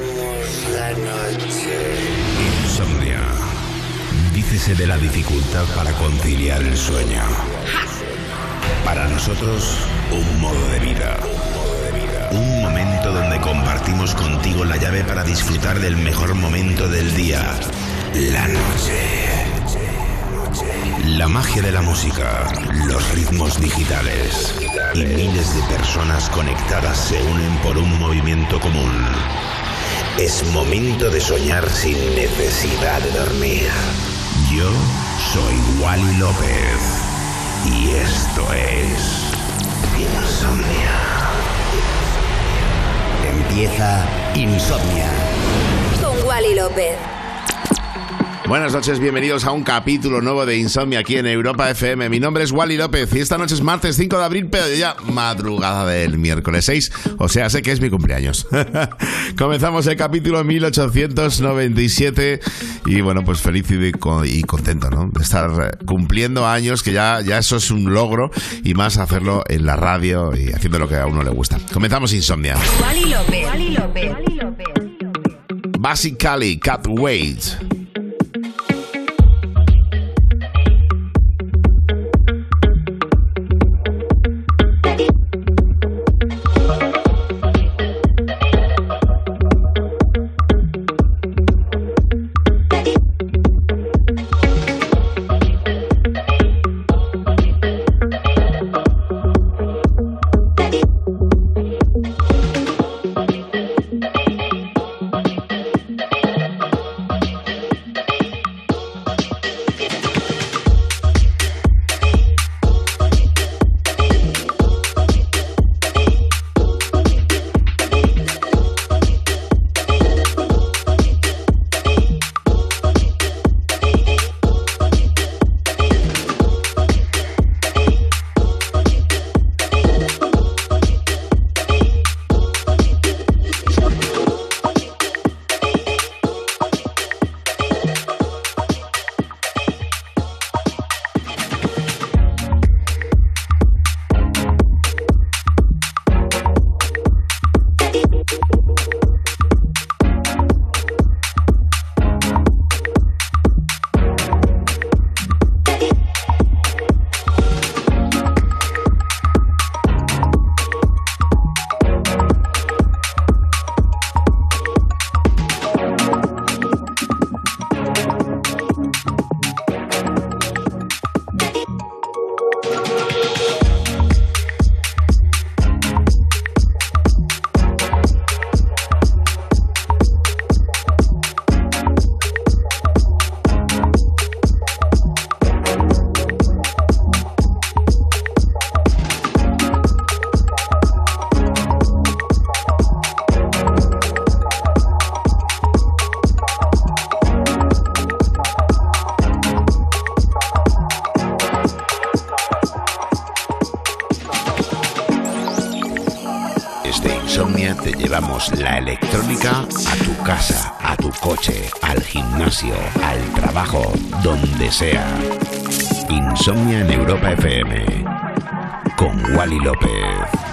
la noche. Insomnia. Dícese de la dificultad para conciliar el sueño. Para nosotros, un modo de vida. Un momento donde compartimos contigo la llave para disfrutar del mejor momento del día. La noche. La magia de la música, los ritmos digitales y miles de personas conectadas se unen por un movimiento común. Es momento de soñar sin necesidad de dormir. Yo soy Wally López y esto es Insomnia. Empieza Insomnia. Con Wally López. Buenas noches, bienvenidos a un capítulo nuevo de Insomnia aquí en Europa FM. Mi nombre es Wally López y esta noche es martes 5 de abril, pero ya madrugada del miércoles 6, o sea, sé que es mi cumpleaños. Comenzamos el capítulo 1897 y bueno, pues feliz y, contento, ¿no? De estar cumpliendo años, que ya, ya eso es un logro y más hacerlo en la radio y haciendo lo que a uno le gusta. Comenzamos Insomnia. Wally López. Wally López. Basically, Cat Weight. sea. Insomnia en Europa FM. Con Wally López.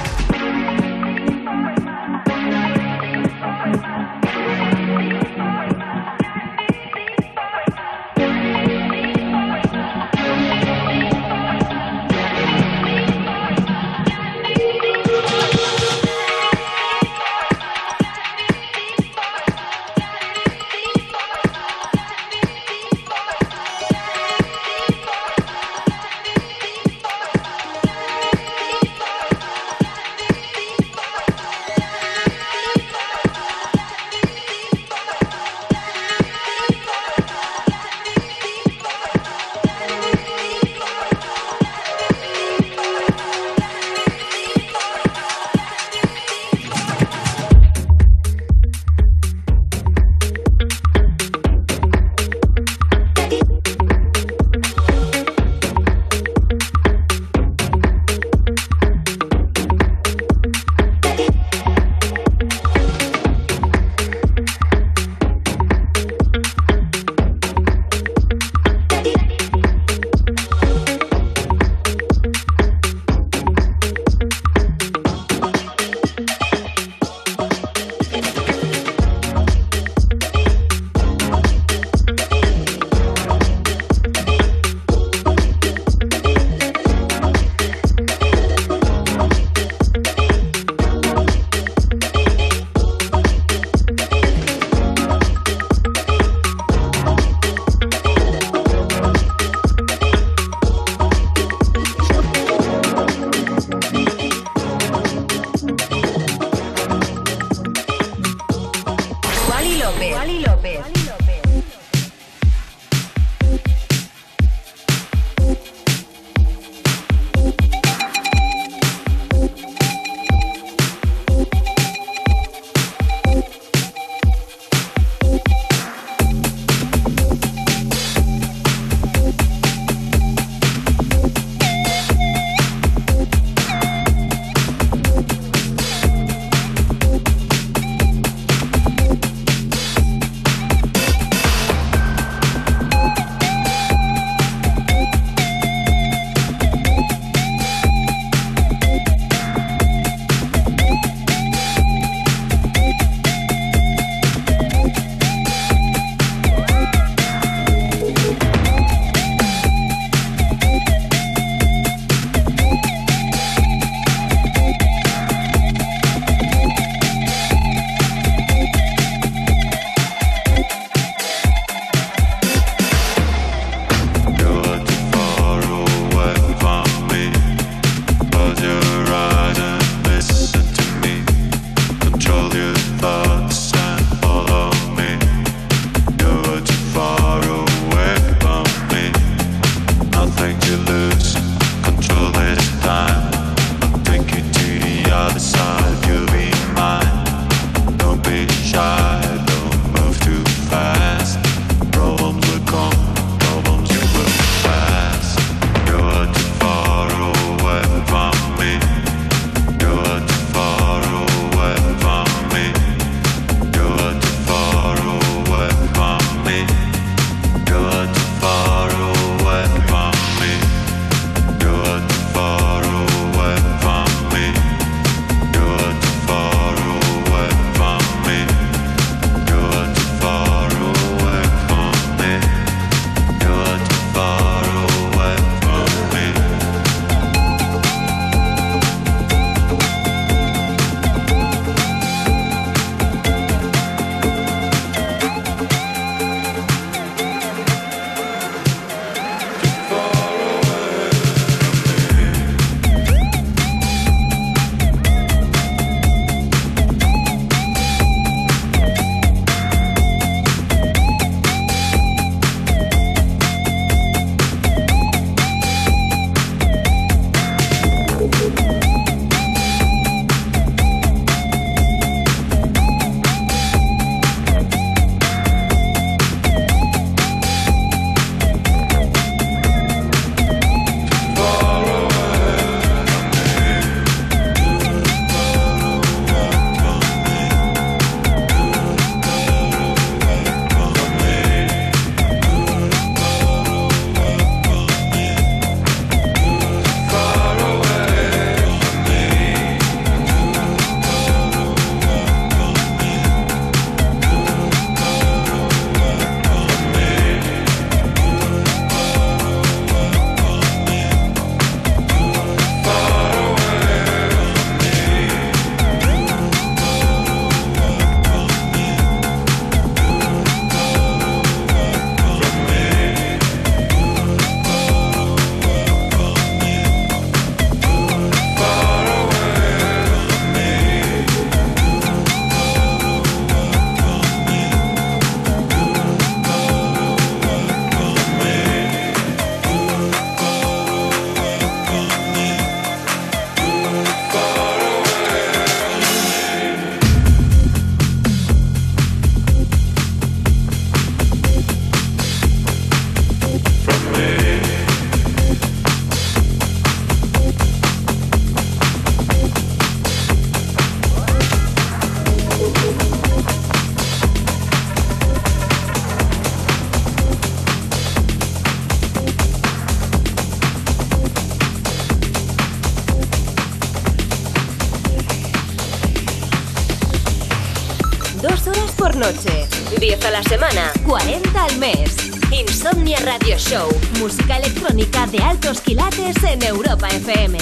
A la semana. 40 al mes. Insomnia Radio Show. Música electrónica de altos quilates en Europa FM.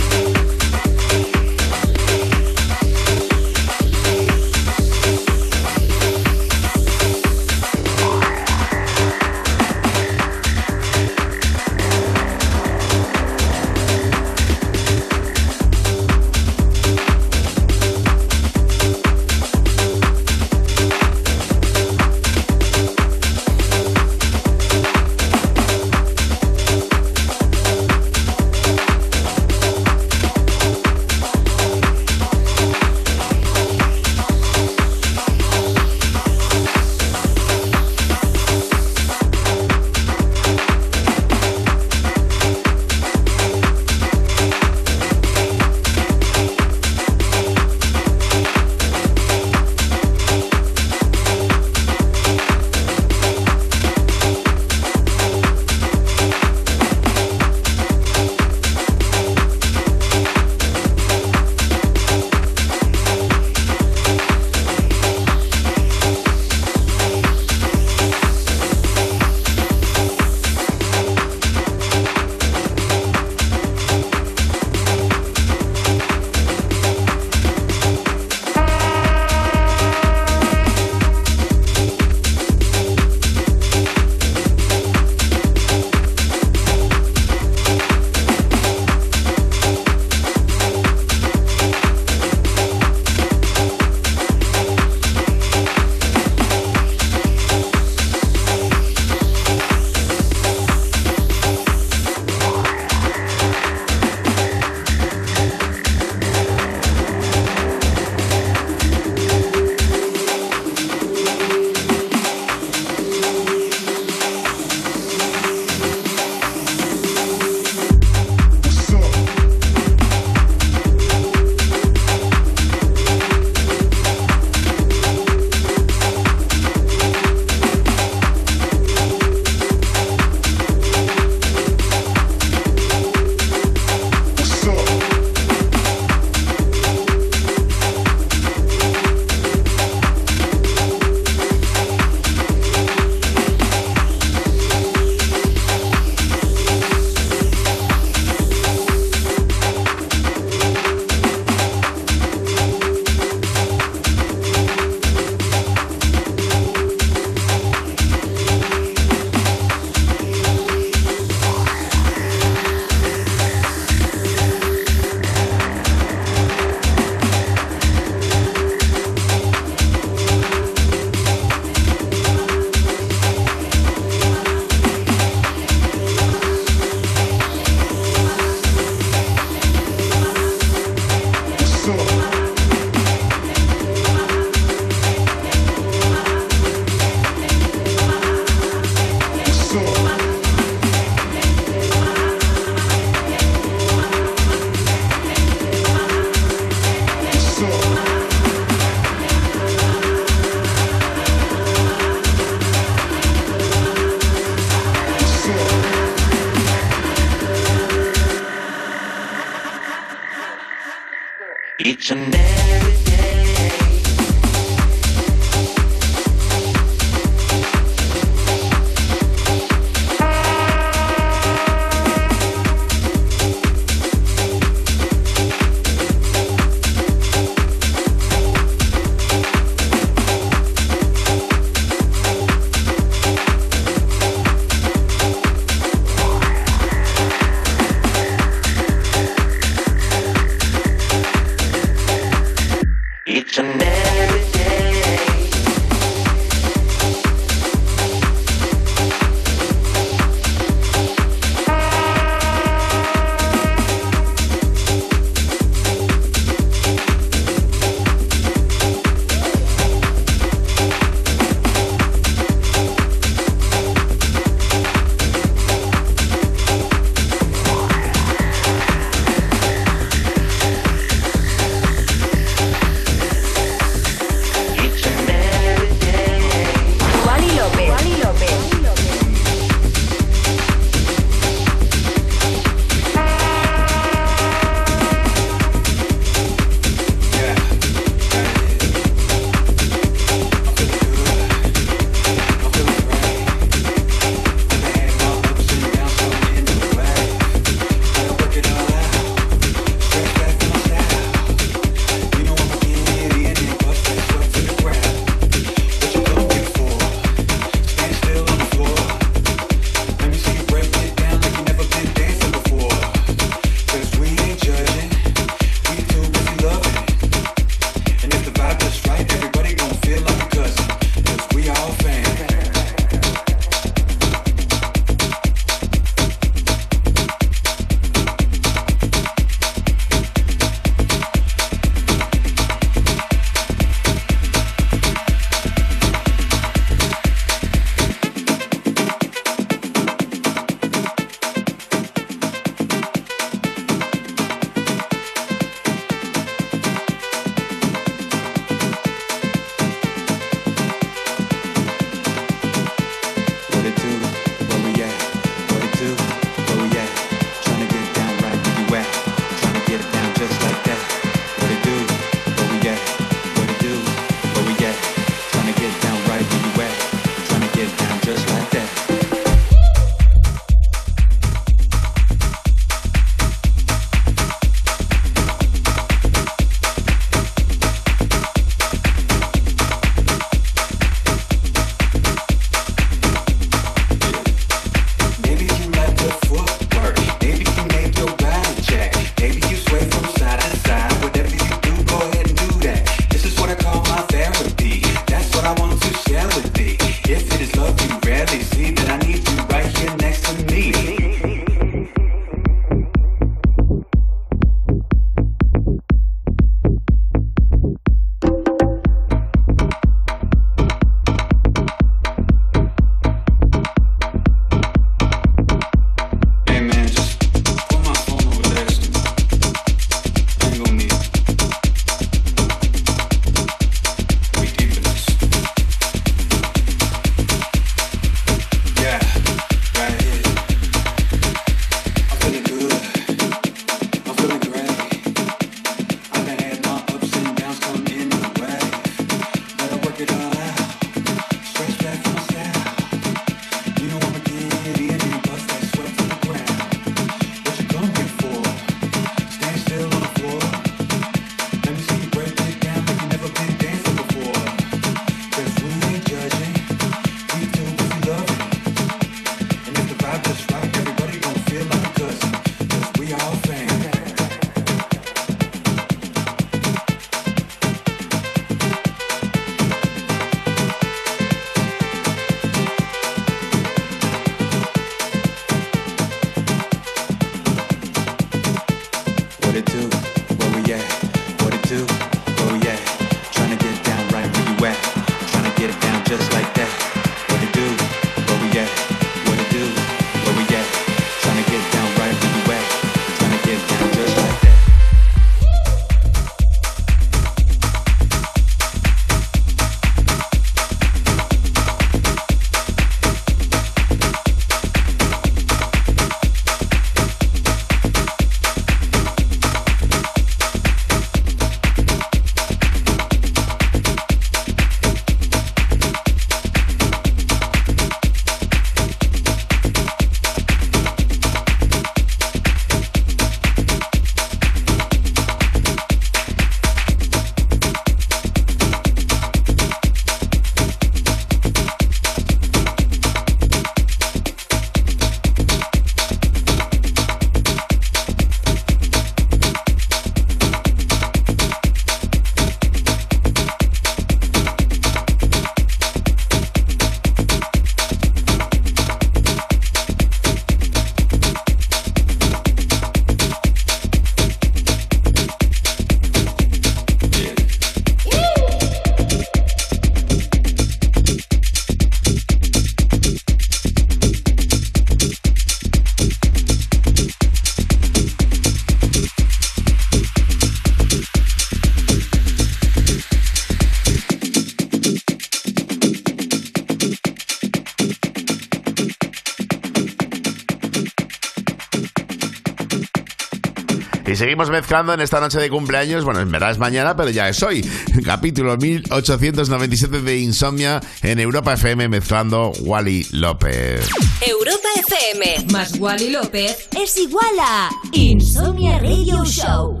Seguimos mezclando en esta noche de cumpleaños. Bueno, en verdad es mañana, pero ya es hoy. Capítulo 1897 de Insomnia en Europa FM mezclando Wally López. Europa FM más Wally López es igual a Insomnia Radio Show.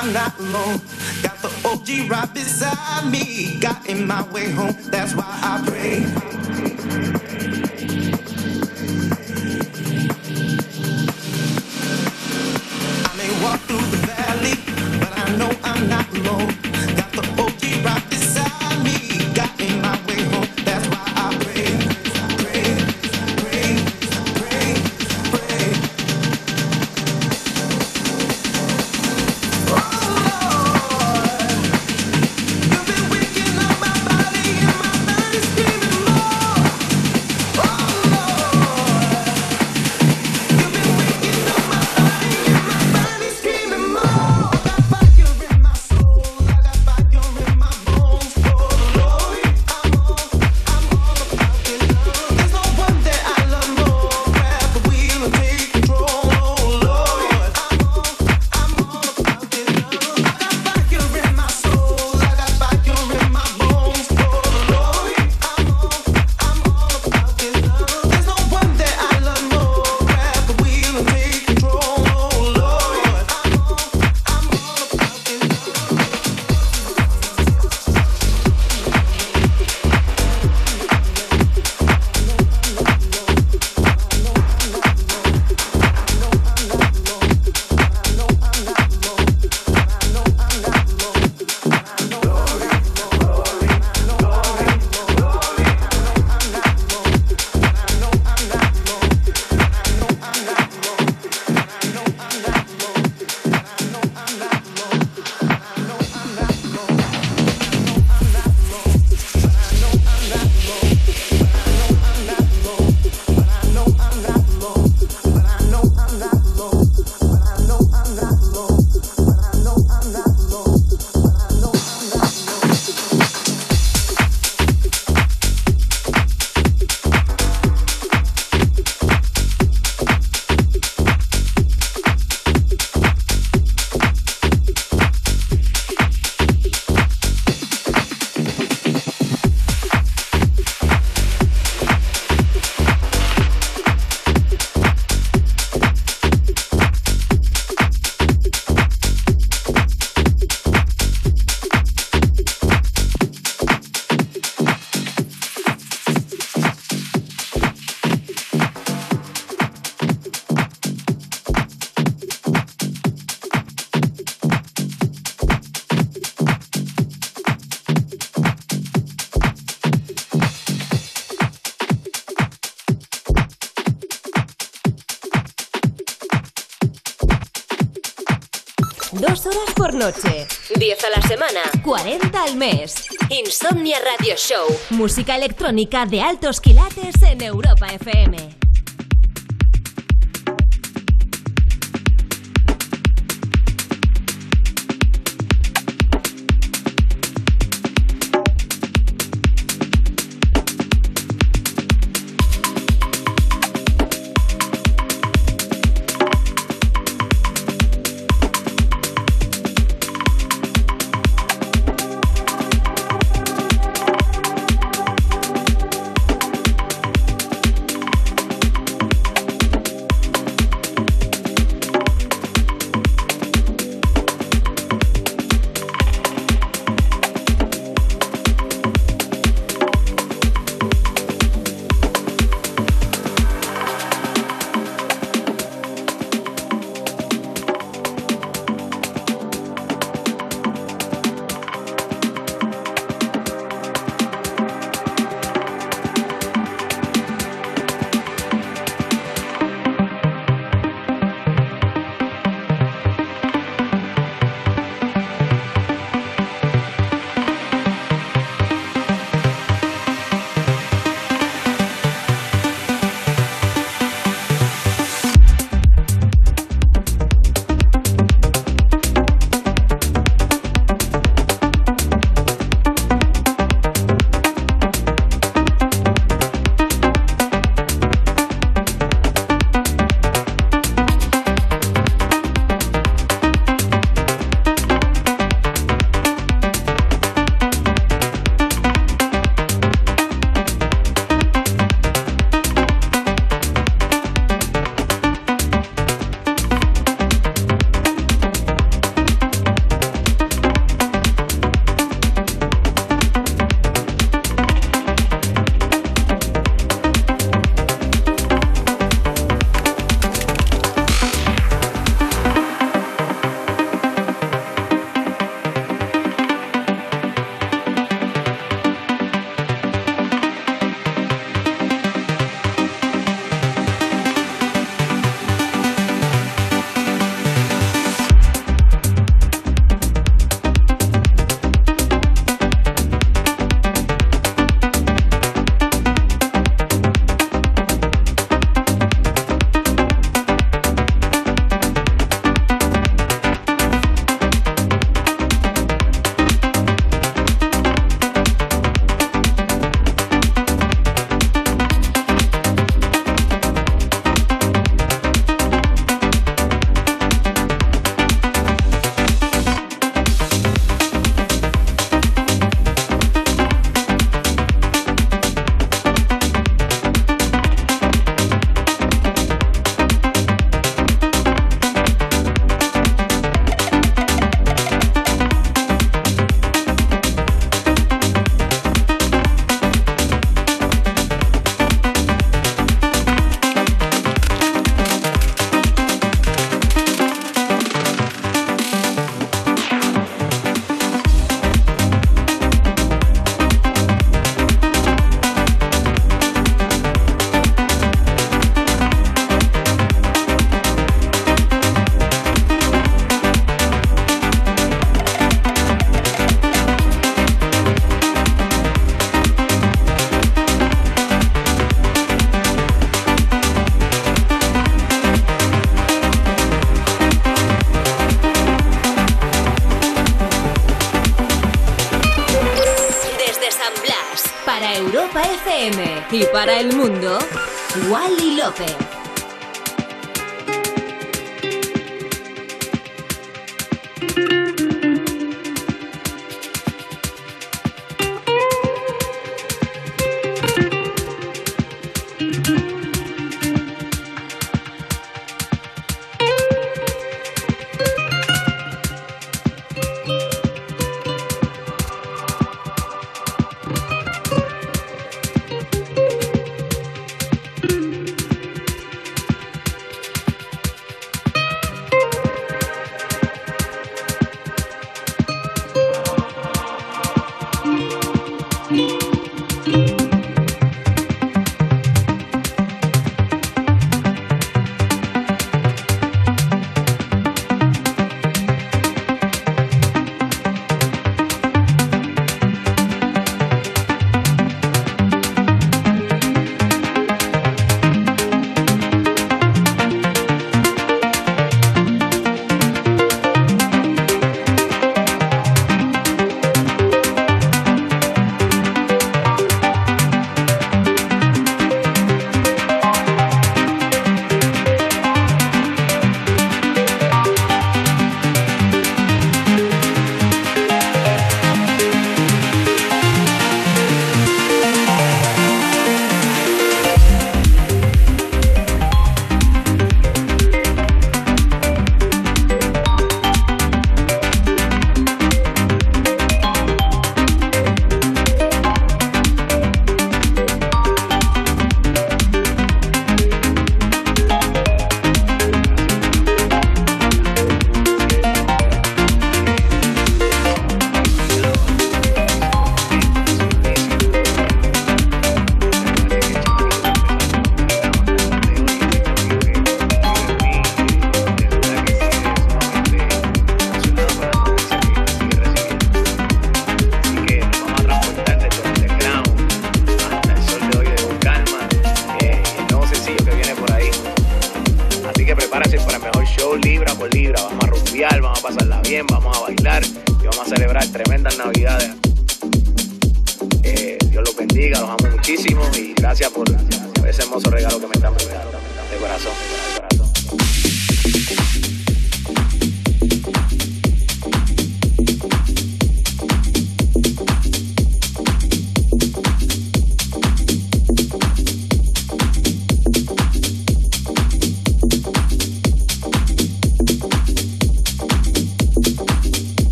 I'm not alone. Show. Música electrónica de altos quilates en Europa FM.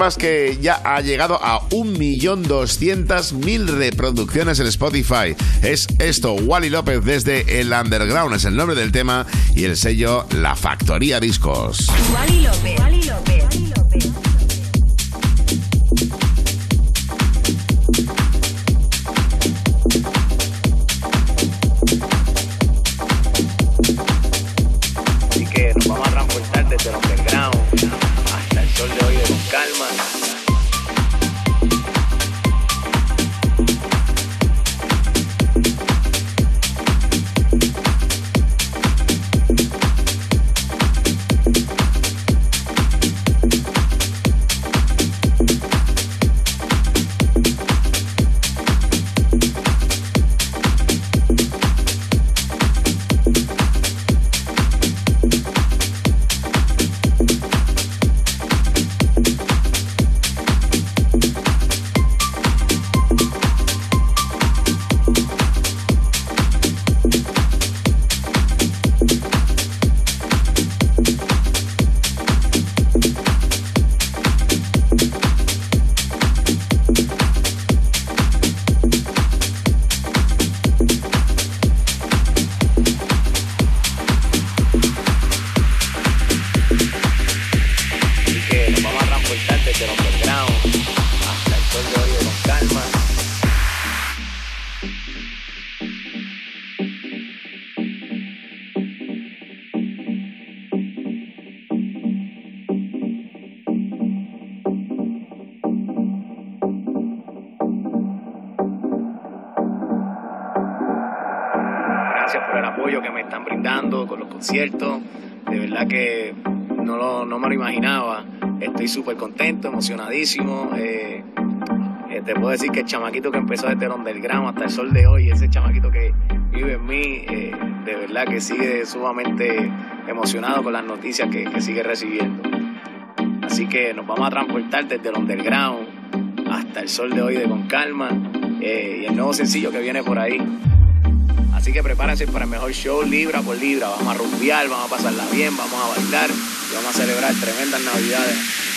que ya ha llegado a 1.200.000 reproducciones en Spotify. Es esto, Wally López desde el Underground, es el nombre del tema y el sello La Factoría Discos. Wally López. Súper contento, emocionadísimo. Eh, eh, te puedo decir que el chamaquito que empezó desde el underground hasta el sol de hoy, ese chamaquito que vive en mí, eh, de verdad que sigue sumamente emocionado con las noticias que, sigue recibiendo. Así que nos vamos a transportar desde el underground hasta el sol de hoy de Con Calma y el nuevo sencillo que viene por ahí. Así que prepárense para el mejor show libra por libra. Vamos a rumbear, vamos a pasarla bien, vamos a bailar y vamos a celebrar tremendas navidades.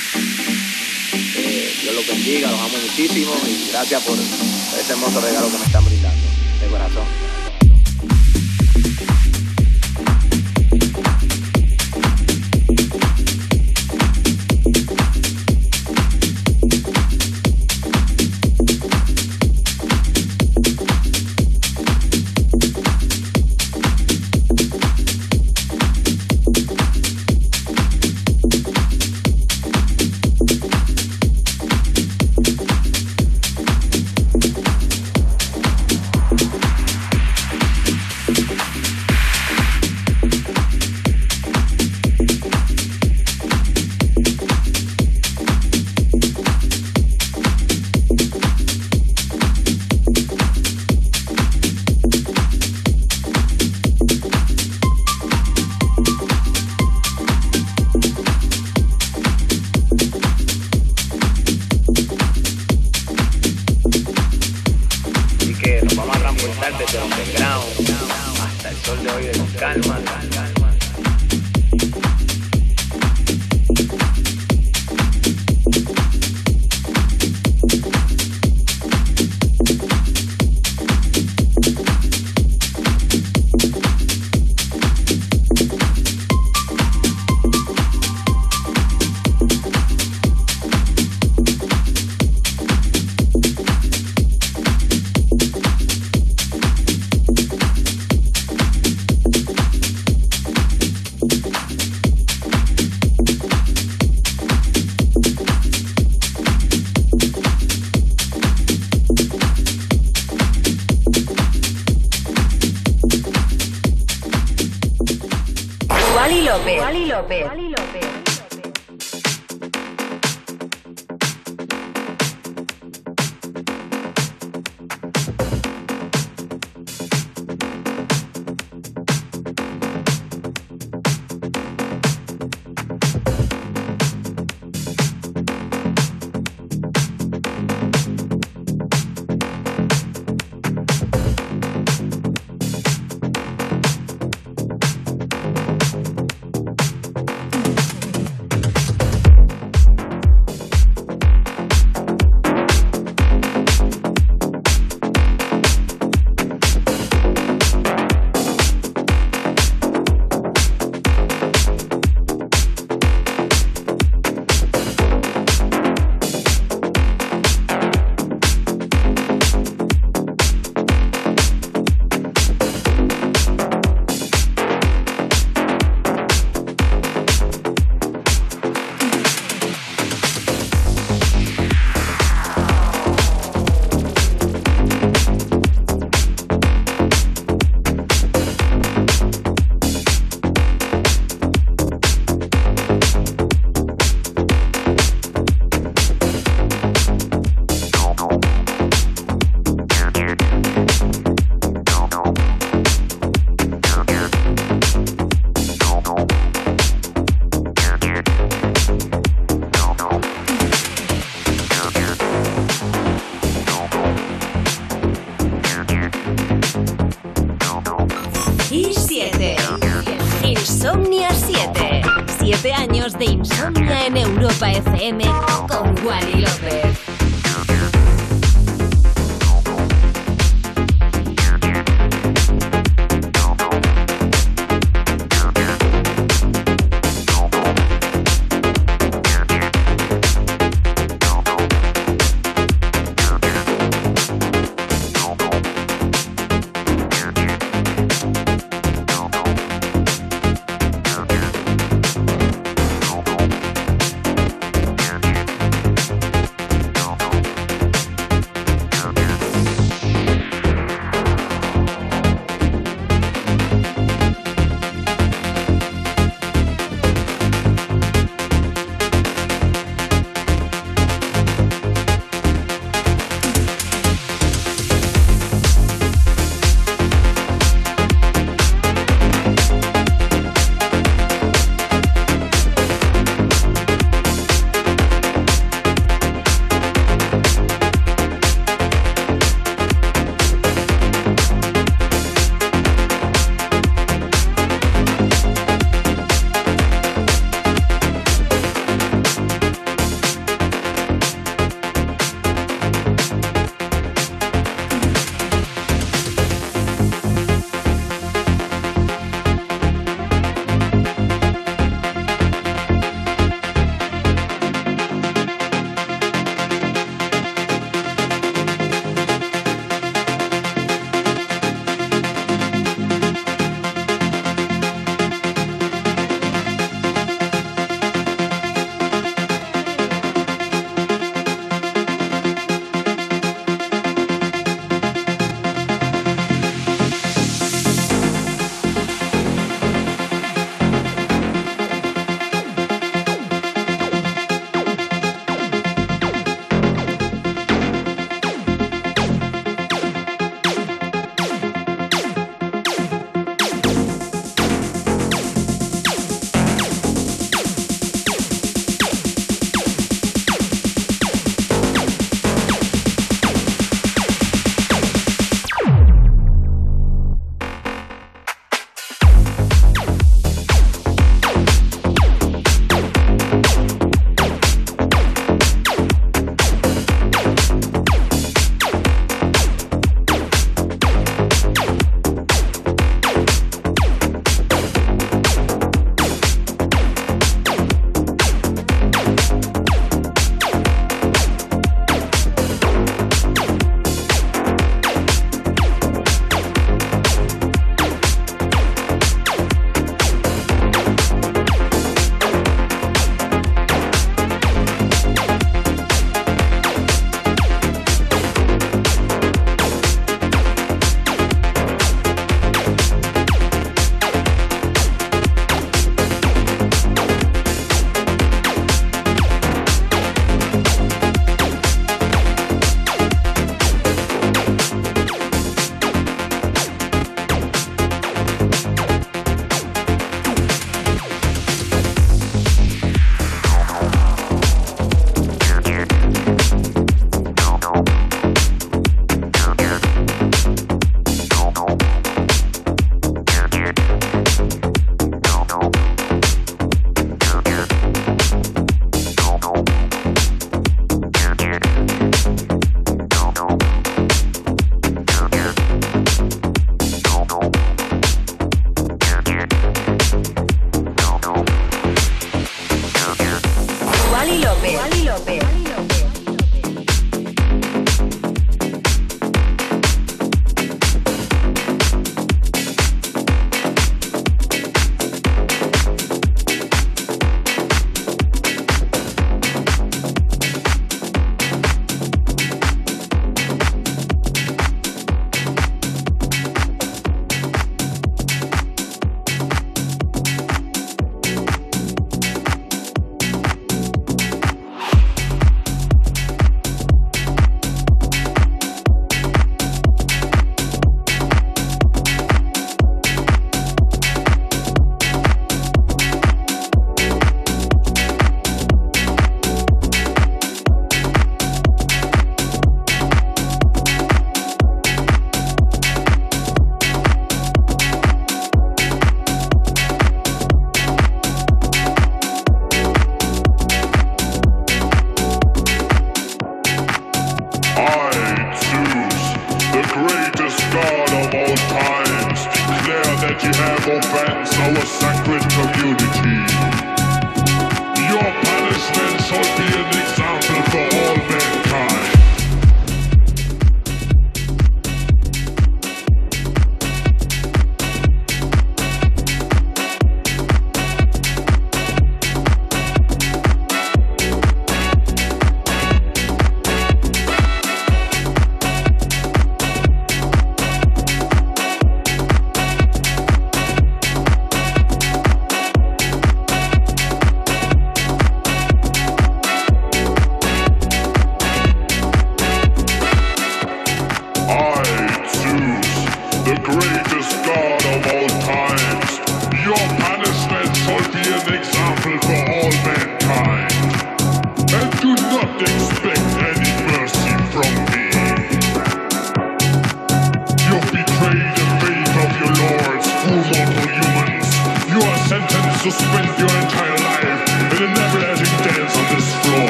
Dios los bendiga, los amo muchísimo y gracias por ese hermoso regalo que me están brindando. De corazón. López.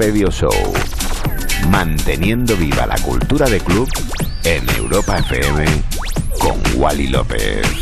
Radio Show. Manteniendo viva la cultura de club en Europa FM con Wally López.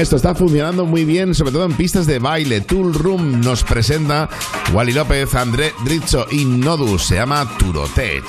Esto está funcionando muy bien, sobre todo en pistas de baile. Tool Room nos presenta Wally López, André Drizzo y Nodus. Se llama Turotech.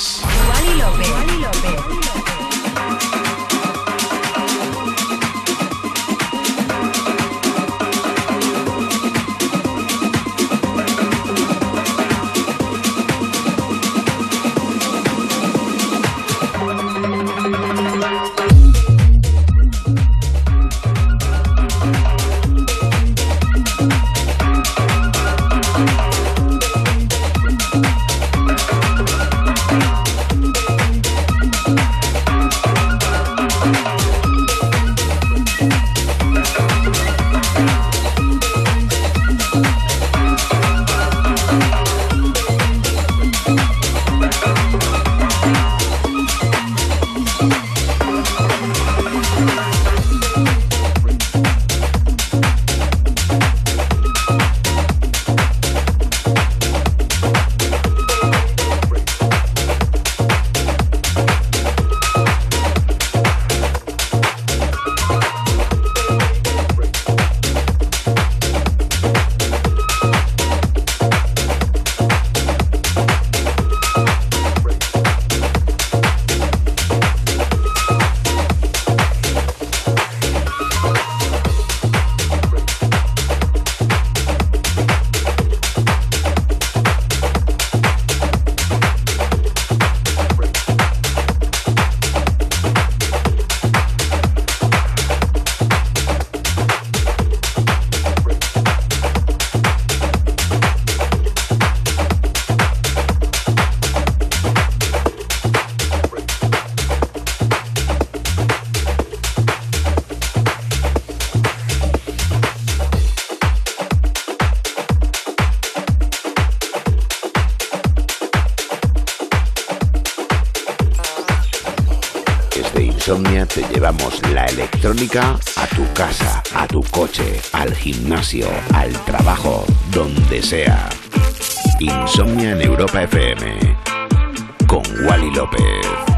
A tu casa, a tu coche, al gimnasio, al trabajo, donde sea. Insomnia en Europa FM. Con Wally López.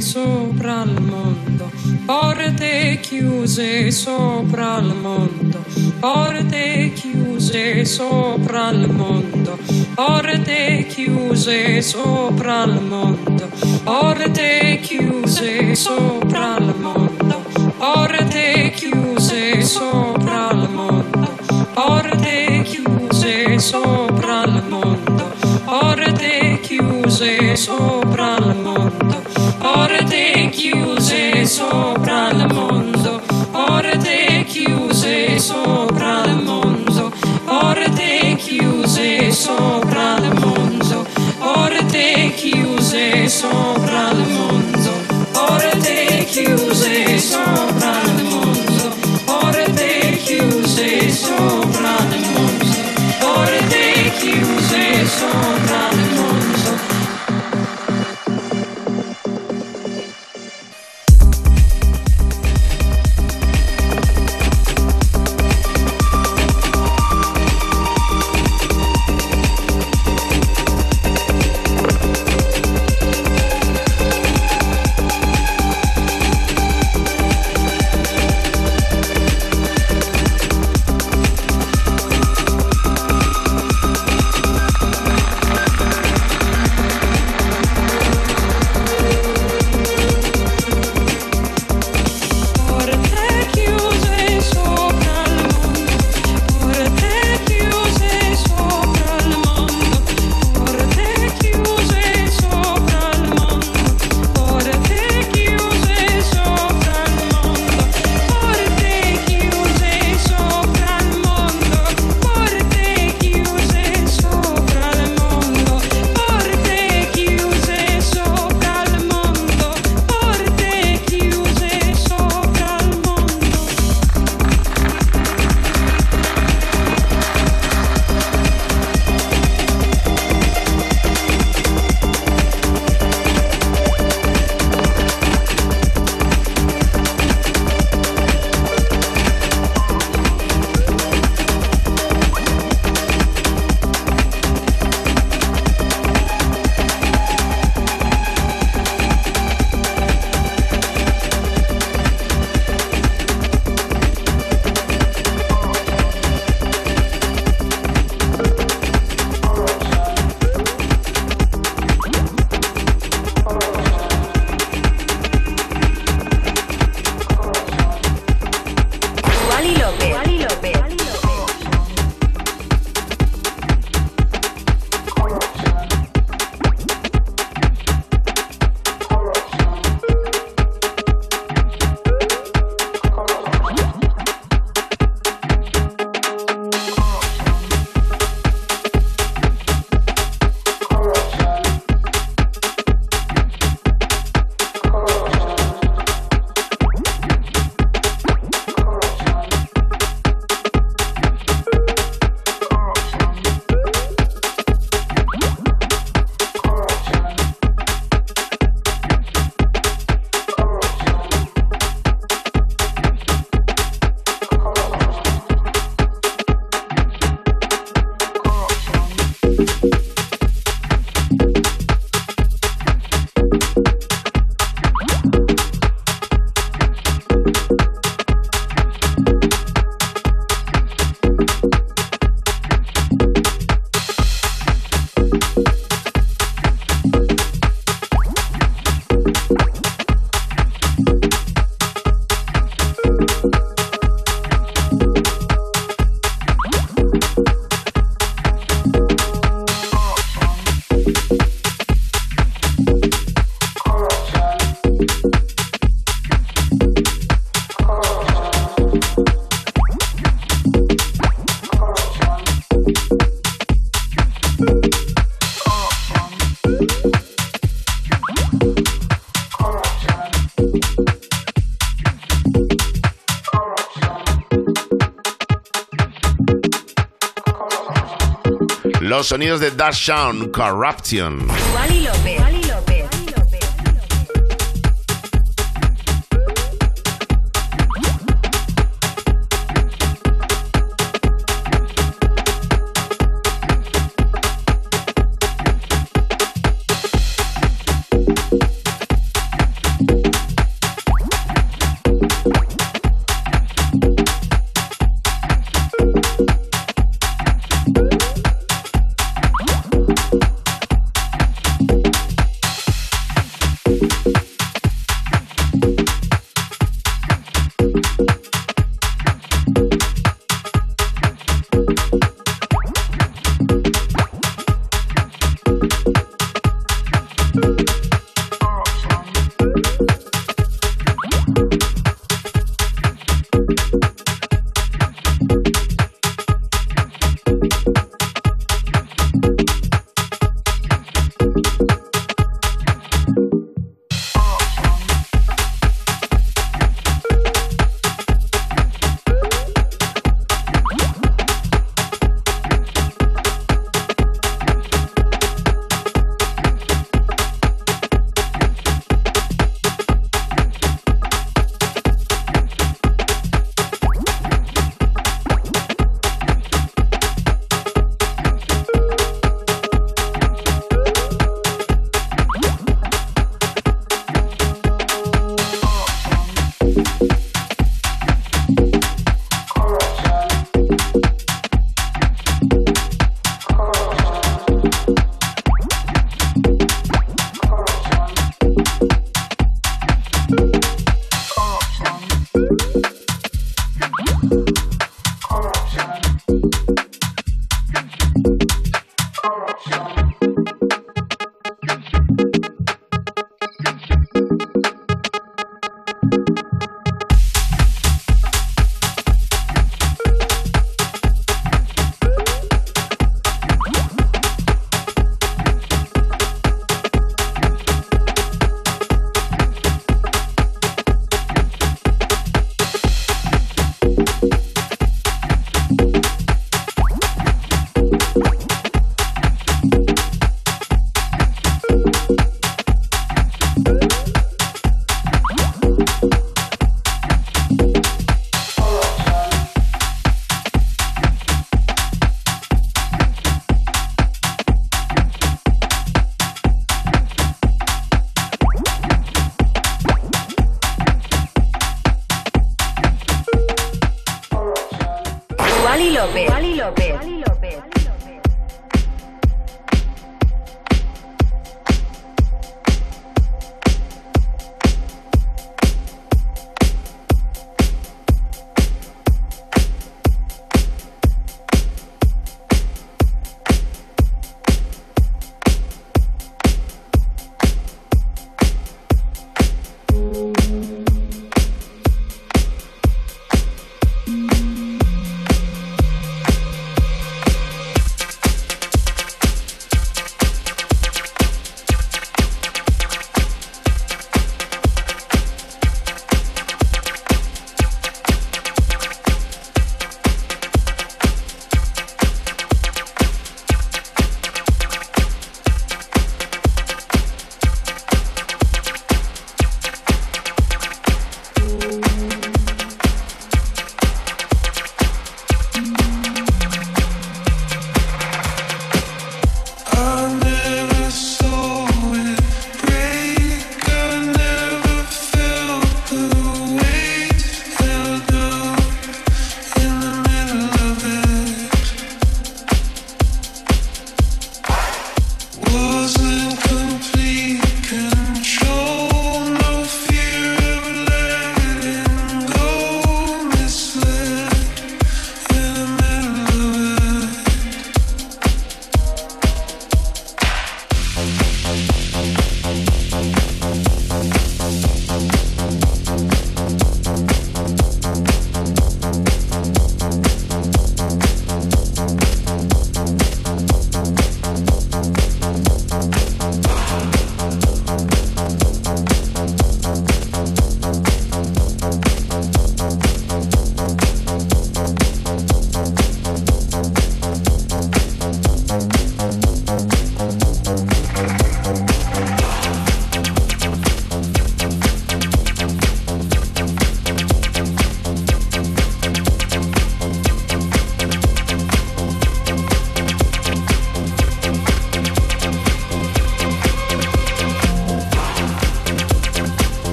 Sopra il mondo, porte chiuse sopra il mondo, porte chiuse sopra il mondo, porte chiuse sopra il mondo, porte chiuse sopra il mondo, porte chiuse sopra il mondo, porte chiuse sopra il mondo, porte chiuse sopra il mondo, sopra il mondo, porte chiuse sopra il mondo, porte chiuse sopra il mondo, porte chiuse sopra il mondo, porte chiuse sopra il mondo, porte chiuse sopra il mondo, porte chiuse sopra il mondo. Sonidos de Dash Sound Corruption.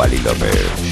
Wally López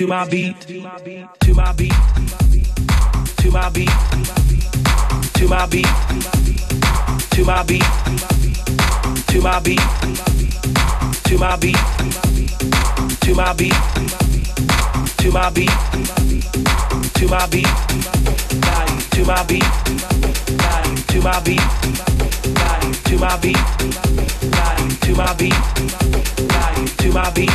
Dance to my beat. To my beat. To my beat, to my beat. To my beat. To my beats, my beat. To my beat. To my beat. To my beat. To my beat. To my beat to my beat, body to my beat, body to my beat,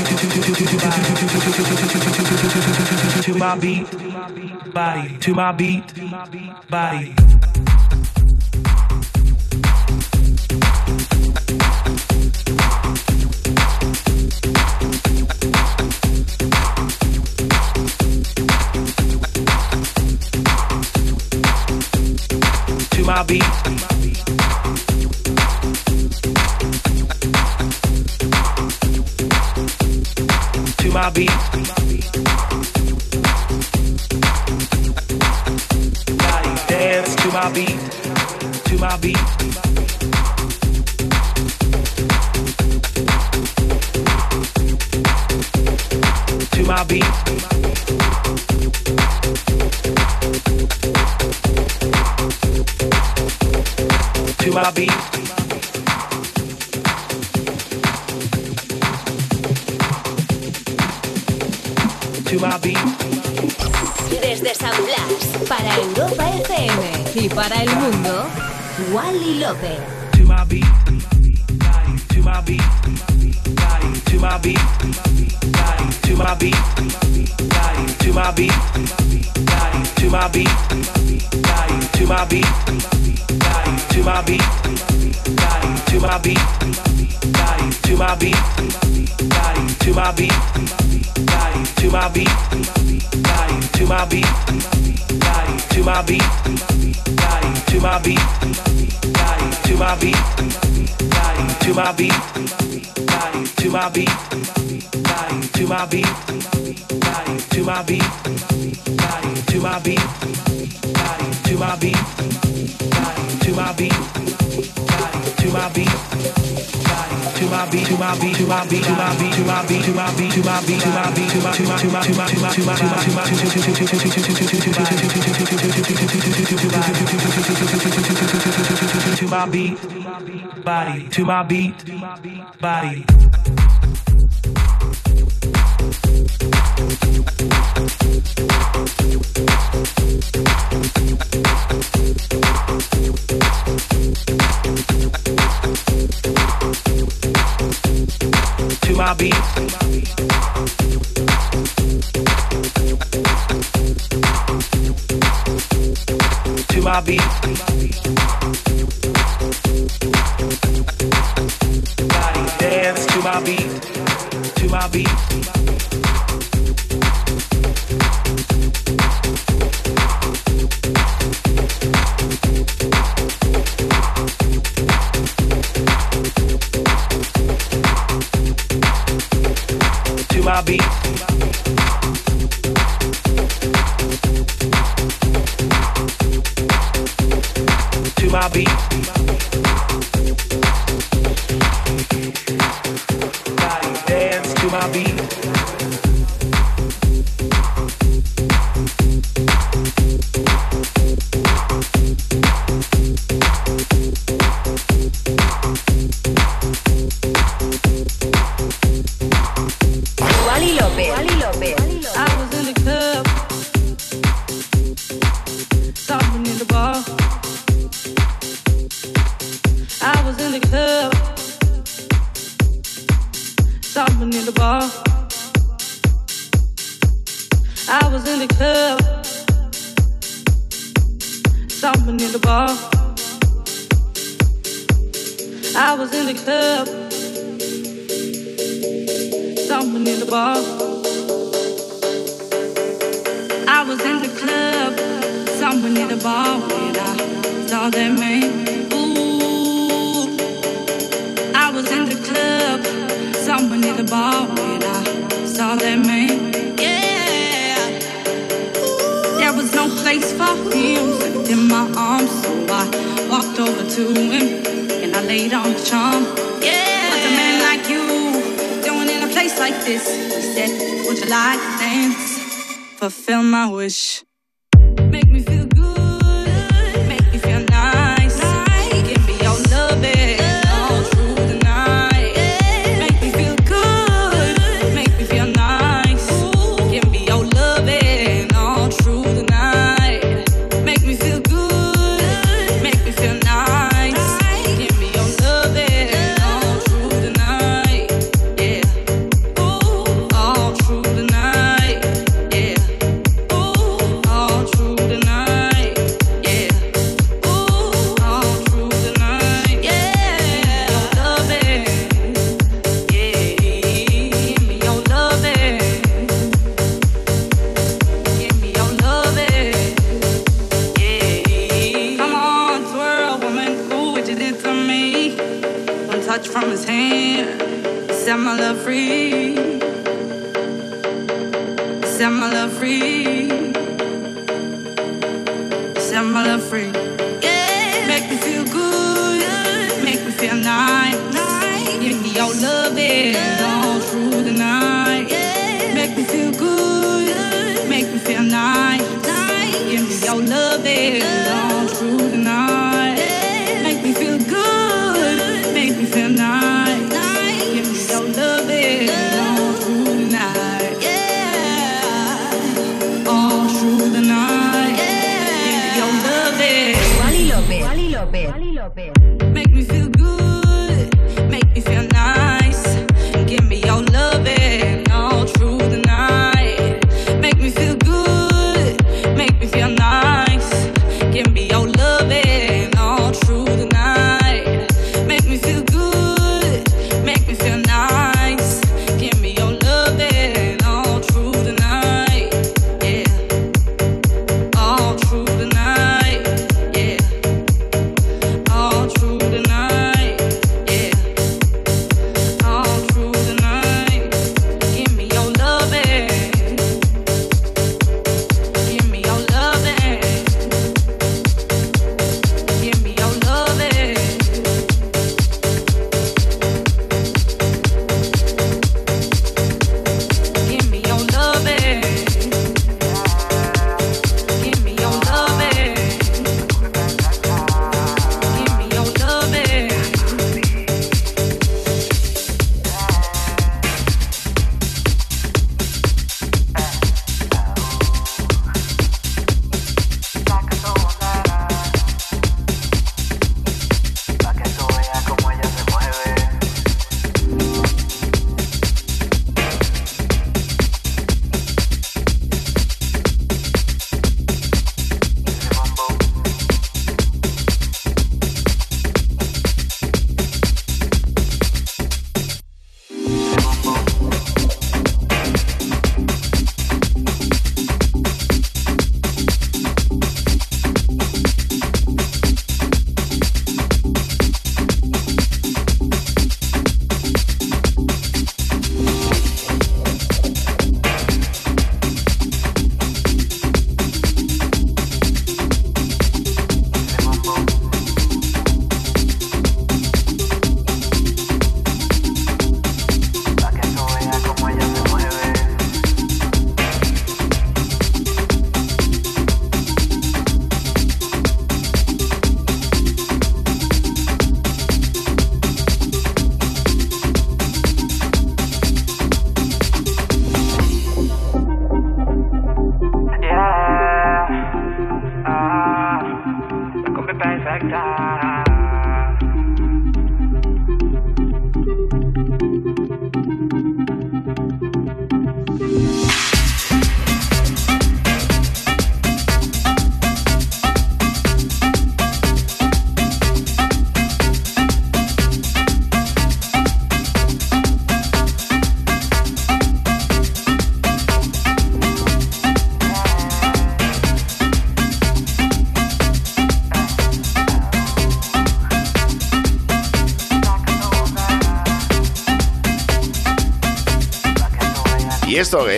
to my beat, body, to my beat, body. to my beat. beats. Wally López. to my beat, to my beat, to my beat, to my beat, to my beat, to my beat, to my beat, to my beat, to my beat, to my beat, to my beat, to my beat, to my beat, to my beat, to my beat body to my beat, body to my beat, body to my beat, body to my beat, body to my beat, body to my beat, body to my beat, body to my beat, body to my beat, to my beat, to my beat, to my beat, to my beat, to my beat, to my beat, to my beat, to my beat, to my to my to my to my to my to my to my to my beat, body to my beat, body. To my beat. To my beat. Body dance to my beat. To my beat. feet.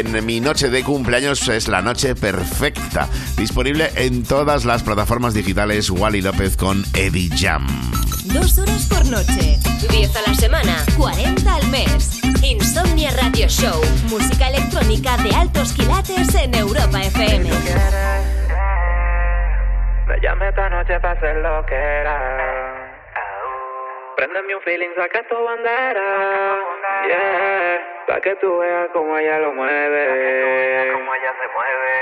En mi noche de cumpleaños es la noche perfecta. Disponible en todas las plataformas digitales Wally López con Eddie Jam. Dos horas por noche. 10 a la semana. 40 al mes. Insomnia Radio Show. Música electrónica de altos quilates en Europa FM. Me llame esta noche para hacer lo que era. Préndeme un feeling, saca tu bandera. Yeah, pa' que tú veas cómo ella lo mueve. Cómo ella se mueve.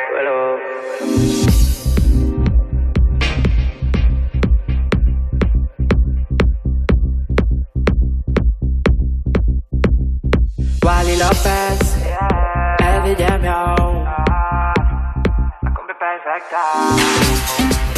Wally López, Eddie Jam, yo. La cumbre perfecta.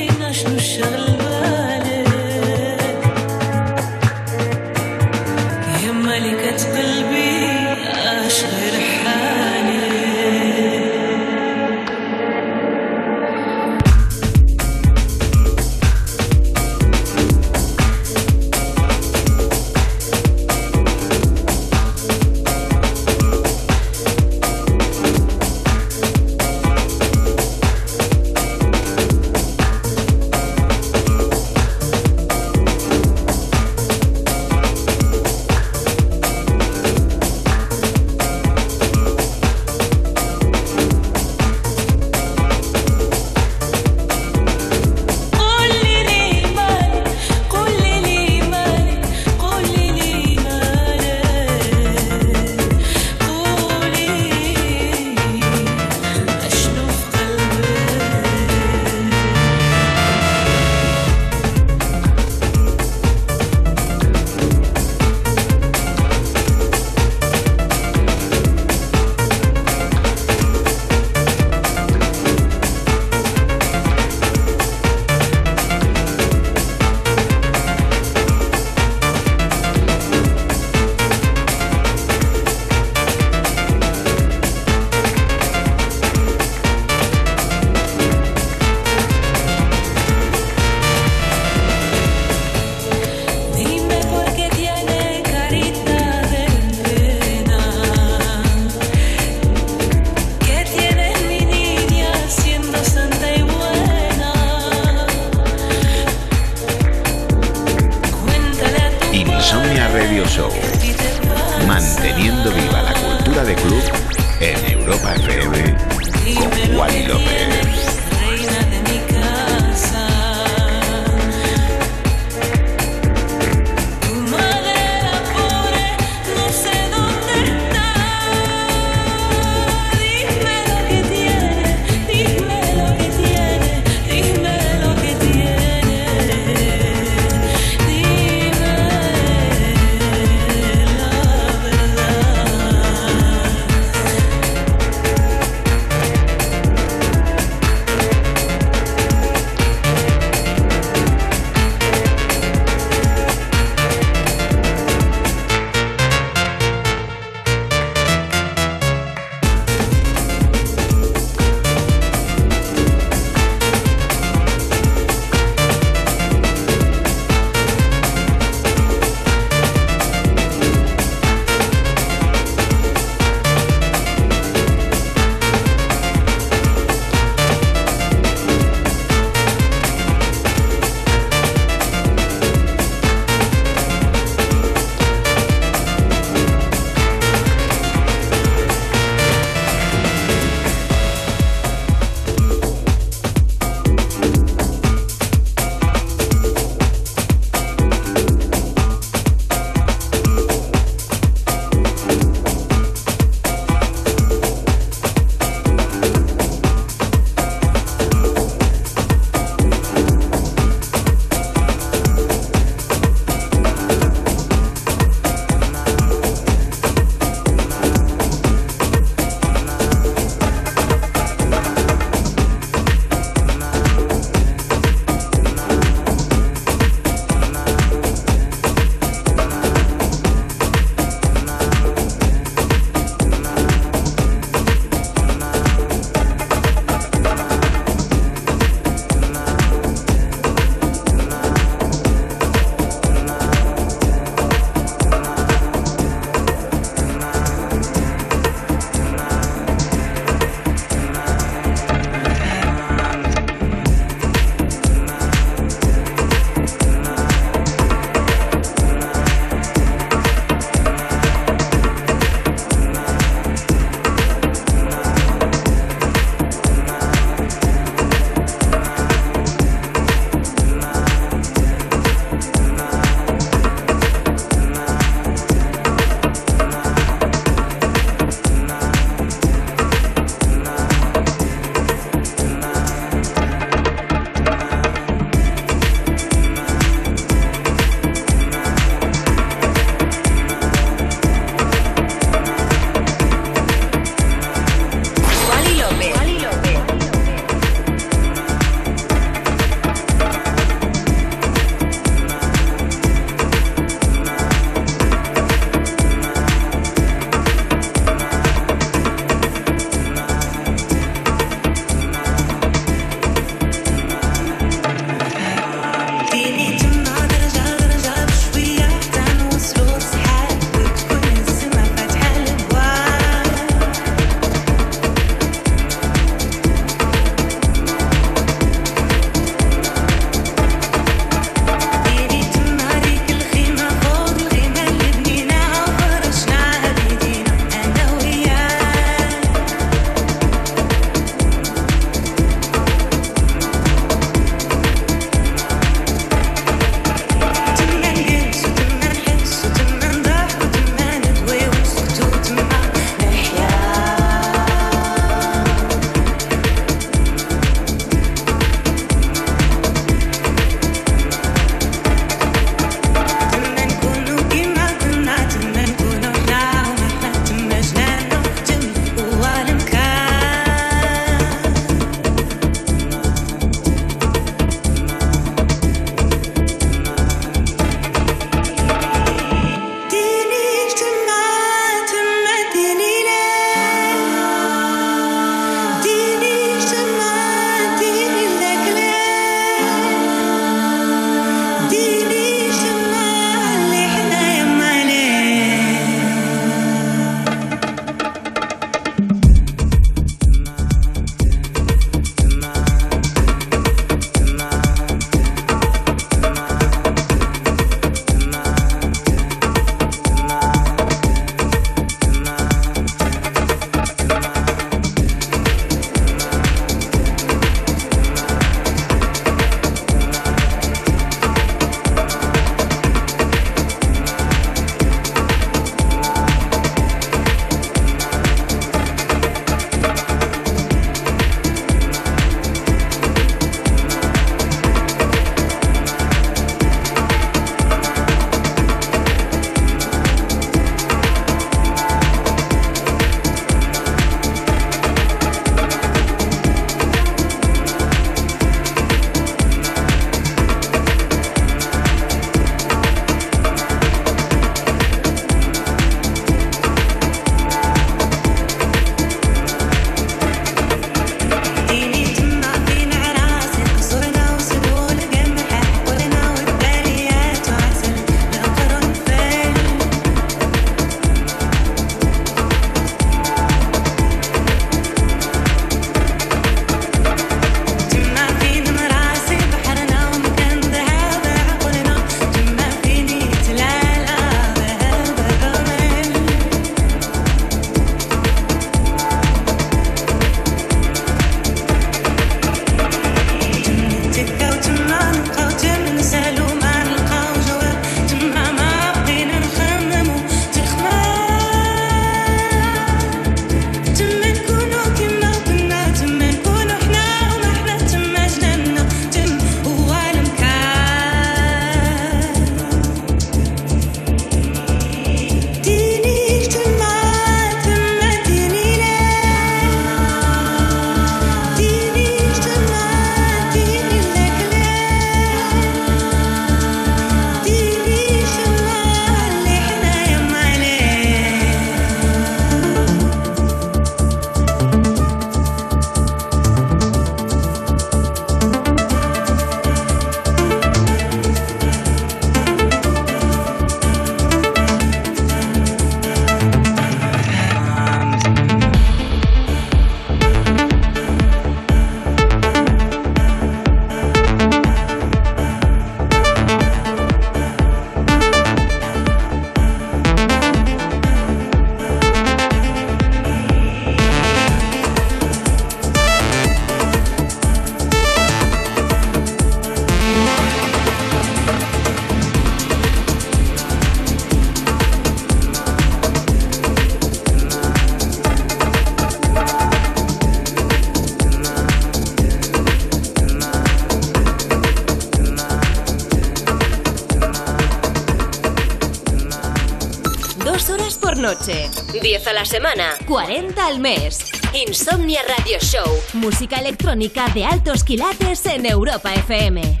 10 a la semana. 40 al mes. Insomnia Radio Show. Música electrónica de altos quilates en Europa FM.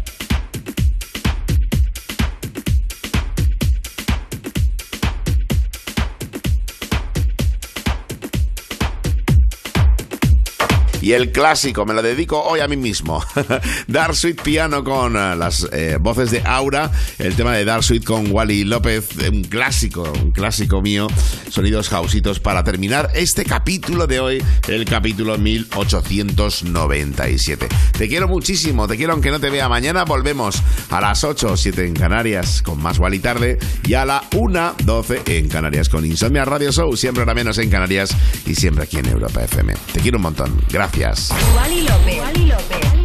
El clásico, me lo dedico hoy a mí mismo. Dark Sweet Piano con uh, las eh, voces de Aura, el tema de Dark Sweet con Wally López, un clásico, un clásico mío, sonidos hausitos para terminar este capítulo de hoy, el capítulo 1897. Te quiero muchísimo, te quiero aunque no te vea mañana, volvemos a las 8 o 7 en Canarias con más Wally tarde y a la 1, 12 en Canarias con Insomnia Radio Show, siempre ahora menos en Canarias y siempre aquí en Europa FM. Te quiero un montón, gracias. Wally López. López.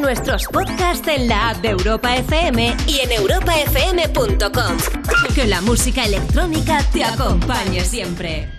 Nuestros podcasts en la app de Europa FM y en europafm.com. Que la música electrónica te acompañe siempre.